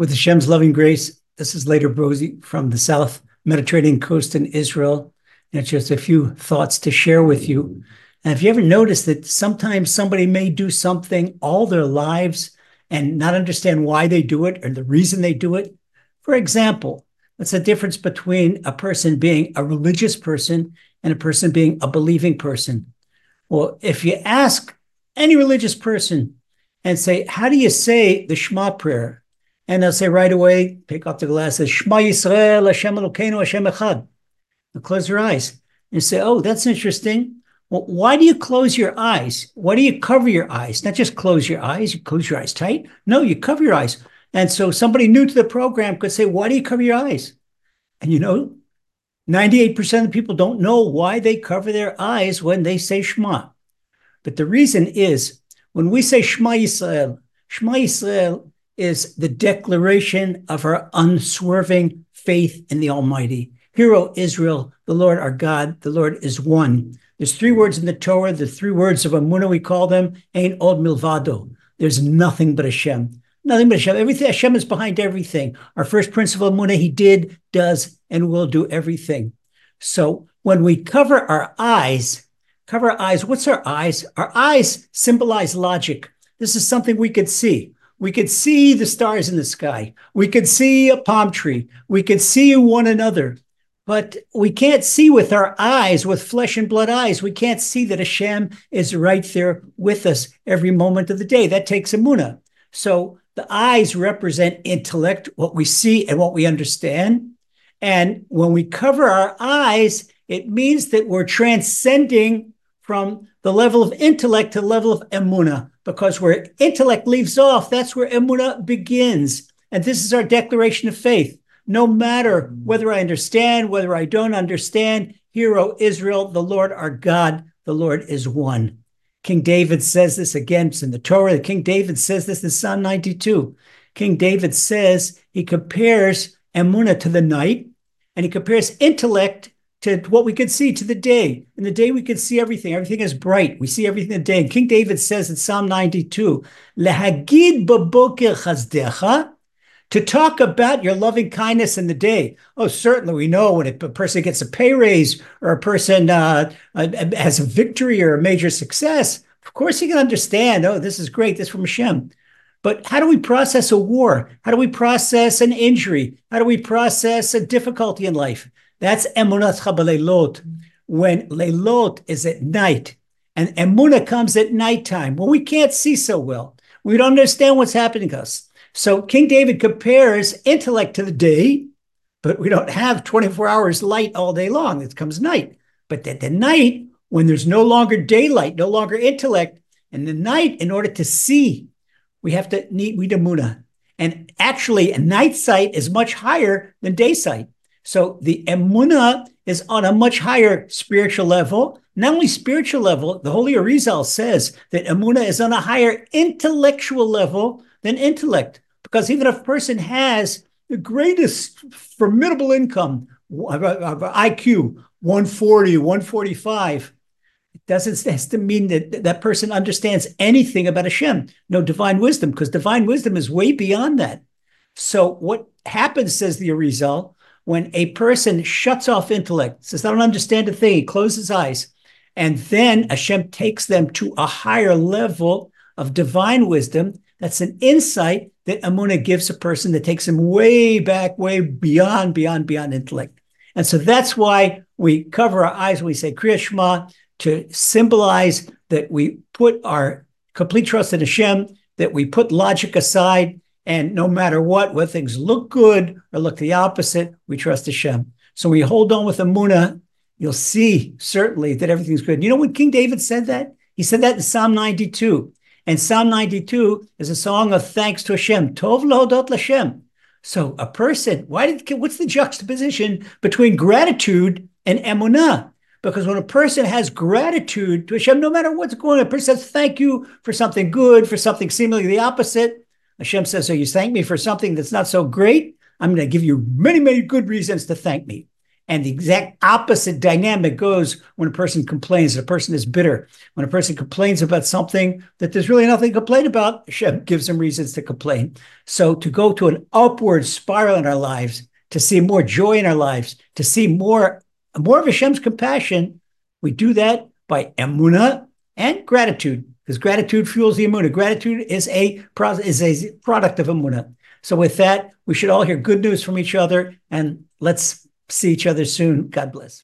With Hashem's loving grace, this is Lazer Brody from the South Mediterranean coast in Israel. And just a few thoughts to share with you. And have you ever noticed that sometimes somebody may do something all their lives and not understand why they do it or the reason they do it? For example, what's the difference between a person being a religious person and a person being a believing person? Well, if you ask any religious person and say, How do you say the Shema prayer? And they'll say right away, pick up the glasses, Shema Yisrael, Hashem Elokeinu, Hashem Echad. They'll close their eyes and say, Oh, that's interesting. Well, why do you close your eyes? Why do you cover your eyes? Not just close your eyes, you close your eyes tight. No, you cover your eyes. And so somebody new to the program could say, Why do you cover your eyes? And you know, 98% of people don't know why they cover their eyes when they say Shema. But the reason is when we say Shema Yisrael, Shema Yisrael is the declaration of our unswerving faith in the Almighty. Hear, O Israel, the Lord our God, the Lord is one. There's three words in the Torah, the three words of Amunah, we call them, Ein Od Milvado. There's nothing but Hashem. Nothing but Hashem. Everything, Hashem is behind everything. Our first principle Amunah, He did, does, and will do everything. So when we cover our eyes, cover our eyes, what's our eyes? Our eyes symbolize logic. This is something we could see. We could see the stars in the sky. We could see a palm tree. We could see one another. But we can't see with our eyes, with flesh and blood eyes. We can't see that Hashem is right there with us every moment of the day. That takes Amunah. So the eyes represent intellect, what we see and what we understand. And when we cover our eyes, it means that we're transcending from the level of intellect to the level of emuna, because where intellect leaves off, that's where emuna begins. And this is our declaration of faith. No matter whether I understand, whether I don't understand, hear, O Israel, the Lord our God, the Lord is one. King David says this again, it's in the Torah. King David says this in Psalm 92. King David says he compares emuna to the night, and he compares intellect to what we could see to the day. In the day, we could see everything. Everything is bright. We see everything in the day. And King David says in Psalm 92, Lehagid to talk about your loving kindness in the day. Oh, certainly we know when a person gets a pay raise or a person uh, uh, has a victory or a major success. Of course, you can understand. Oh, this is great. This from Hashem. But how do we process a war? How do we process an injury? How do we process a difficulty in life? That's emunatcha baleilot. When leilot is at night, and emuna comes at nighttime when we can't see so well. We don't understand what's happening to us. So King David compares intellect to the day, but we don't have 24 hours light all day long. It comes night. But at the night, when there's no longer daylight, no longer intellect, and the night, in order to see, we have to need we. And actually, a night sight is much higher than day sight. So the emuna is on a much higher spiritual level. Not only spiritual level, the Holy Arizal says that emuna is on a higher intellectual level than intellect. Because even if a person has the greatest formidable income, IQ 140, 145, it doesn't has to mean that that person understands anything about Hashem. No divine wisdom, because divine wisdom is way beyond that. So what happens, says the Arizal, when a person shuts off intellect, says, I don't understand a thing, he closes his eyes, and then Hashem takes them to a higher level of divine wisdom. That's an insight that Amunah gives a person that takes him way back, way beyond, beyond, beyond intellect. And so that's why we cover our eyes when we say Kriya Shema to symbolize that we put our complete trust in Hashem, that we put logic aside, and no matter what, whether things look good or look the opposite, we trust Hashem. So we hold on with Amunah, you'll see certainly that everything's good. You know when King David said that? He said that in Psalm 92. And Psalm 92 is a song of thanks to Hashem. Tov lehodot Hashem. So a person, why did what's the juxtaposition between gratitude and emunah? Because when a person has gratitude to Hashem, no matter what's going on, a person says, thank you for something good, for something seemingly the opposite. Hashem says, So you thank me for something that's not so great? I'm going to give you many, many good reasons to thank me. And the exact opposite dynamic goes when a person complains, a person is bitter. When a person complains about something that there's really nothing to complain about, Hashem gives them reasons to complain. So to go to an upward spiral in our lives, to see more joy in our lives, to see more, more of Hashem's compassion, we do that by emuna and gratitude, because gratitude fuels the emuna. Gratitude is a, is a product of emuna. So with that, we should all hear good news from each other and let's see each other soon. God bless.